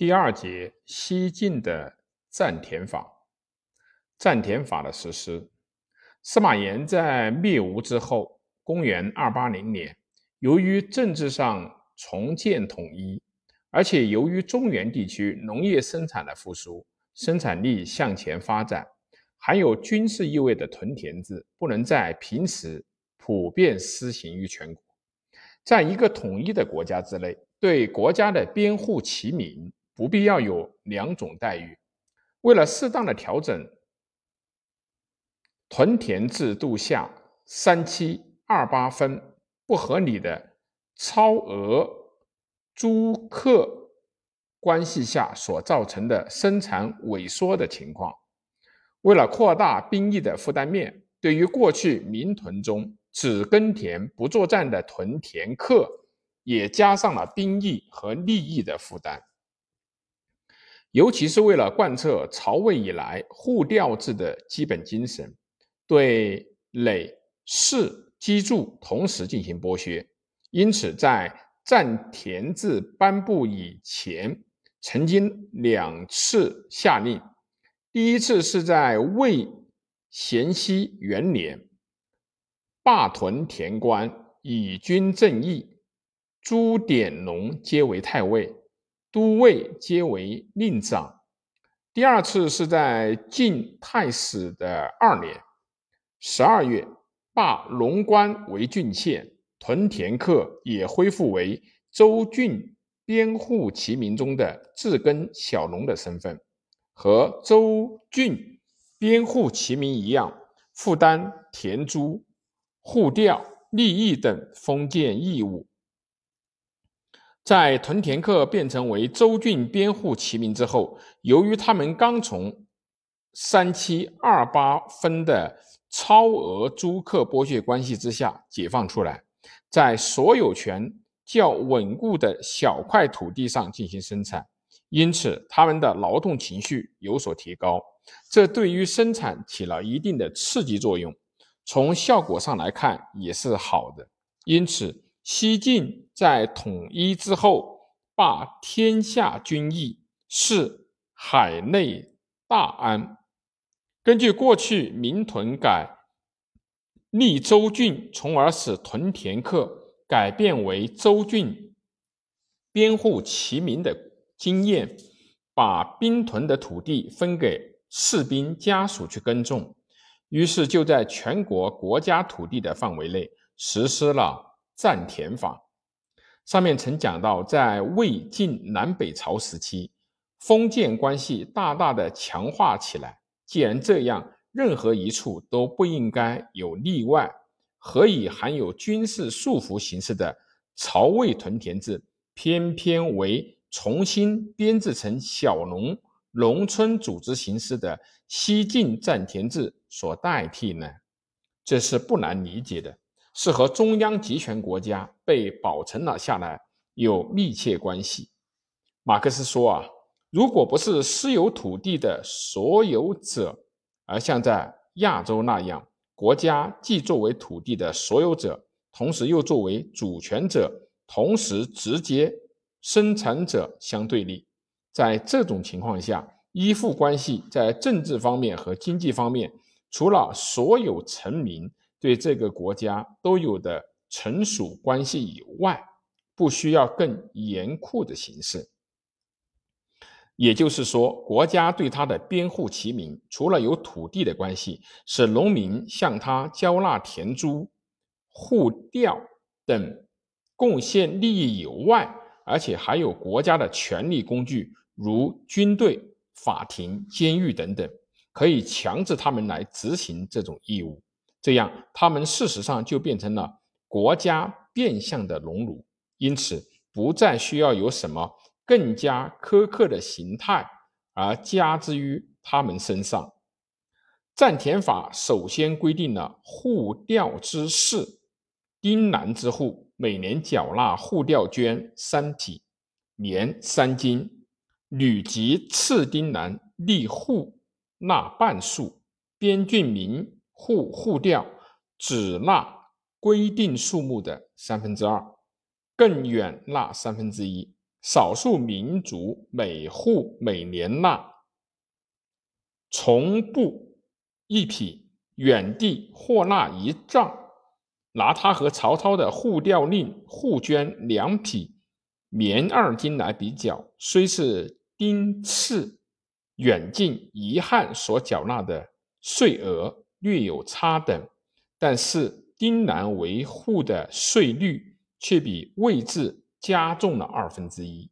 第二节，西晋的占田法。占田法的实施。司马炎在灭吴之后，公元二八零年，由于政治上重建统一，而且由于中原地区农业生产的复苏，生产力向前发展，含有军事意味的屯田制不能在平时普遍施行于全国。在一个统一的国家之内，对国家的边户齐民不必要有两种待遇。为了适当的调整屯田制度下三七二八分不合理的超额租客关系下所造成的生产萎缩的情况，为了扩大兵役的负担面，对于过去民屯中。只耕田不作战的屯田客，也加上了兵役和利益的负担。尤其是为了贯彻曹魏以来户调制的基本精神，对累士机杼同时进行剥削。因此，在占田制颁布以前，曾经两次下令。第一次是在魏咸熙元年。罢屯田官，以军正义，朱典农皆为太尉，都尉皆为令长。第二次是在晋太史的二年十二月，罢龙官为郡县，屯田客也恢复为州郡边户齐民中的自耕小农的身份，和州郡边户齐民一样，负担田租。户调、利益等封建义务，在屯田客变成为州郡边户齐民之后，由于他们刚从三七二八分的超额租客剥削关系之下解放出来，在所有权较稳固的小块土地上进行生产，因此他们的劳动情绪有所提高，这对于生产起了一定的刺激作用。从效果上来看也是好的，因此西晋在统一之后罢天下军役，是海内大安。根据过去民屯改立州郡，从而使屯田客改变为州郡编户齐民的经验，把兵屯的土地分给士兵家属去耕种。于是就在全国国家土地的范围内实施了占田法。上面曾讲到，在魏晋南北朝时期，封建关系大大的强化起来。既然这样，任何一处都不应该有例外。何以含有军事束缚形式的曹魏屯田制，偏偏为重新编制成小农农村组织形式的西晋占田制？所代替呢？这是不难理解的，是和中央集权国家被保存了下来有密切关系。马克思说啊，如果不是私有土地的所有者，而像在亚洲那样，国家既作为土地的所有者，同时又作为主权者，同时直接生产者相对立，在这种情况下，依附关系在政治方面和经济方面。除了所有臣民对这个国家都有的臣属关系以外，不需要更严酷的形式。也就是说，国家对他的边户齐民，除了有土地的关系，使农民向他交纳田租、户调等贡献利益以外，而且还有国家的权力工具，如军队、法庭、监狱等等。可以强制他们来执行这种义务，这样他们事实上就变成了国家变相的农奴，因此不再需要有什么更加苛刻的形态而加之于他们身上。占田法首先规定了户调之事，丁南之户每年缴纳户调捐三匹，年三斤；女及次丁南立户。纳半数，边郡民户户调只纳规定数目的三分之二，更远纳三分之一。少数民族每户每年纳从布一匹，远地或纳一丈。拿他和曹操的户调令、互捐两匹棉二斤来比较，虽是丁次远近遗汉所缴纳的税额略有差等，但是丁兰维护的税率却比魏志加重了二分之一。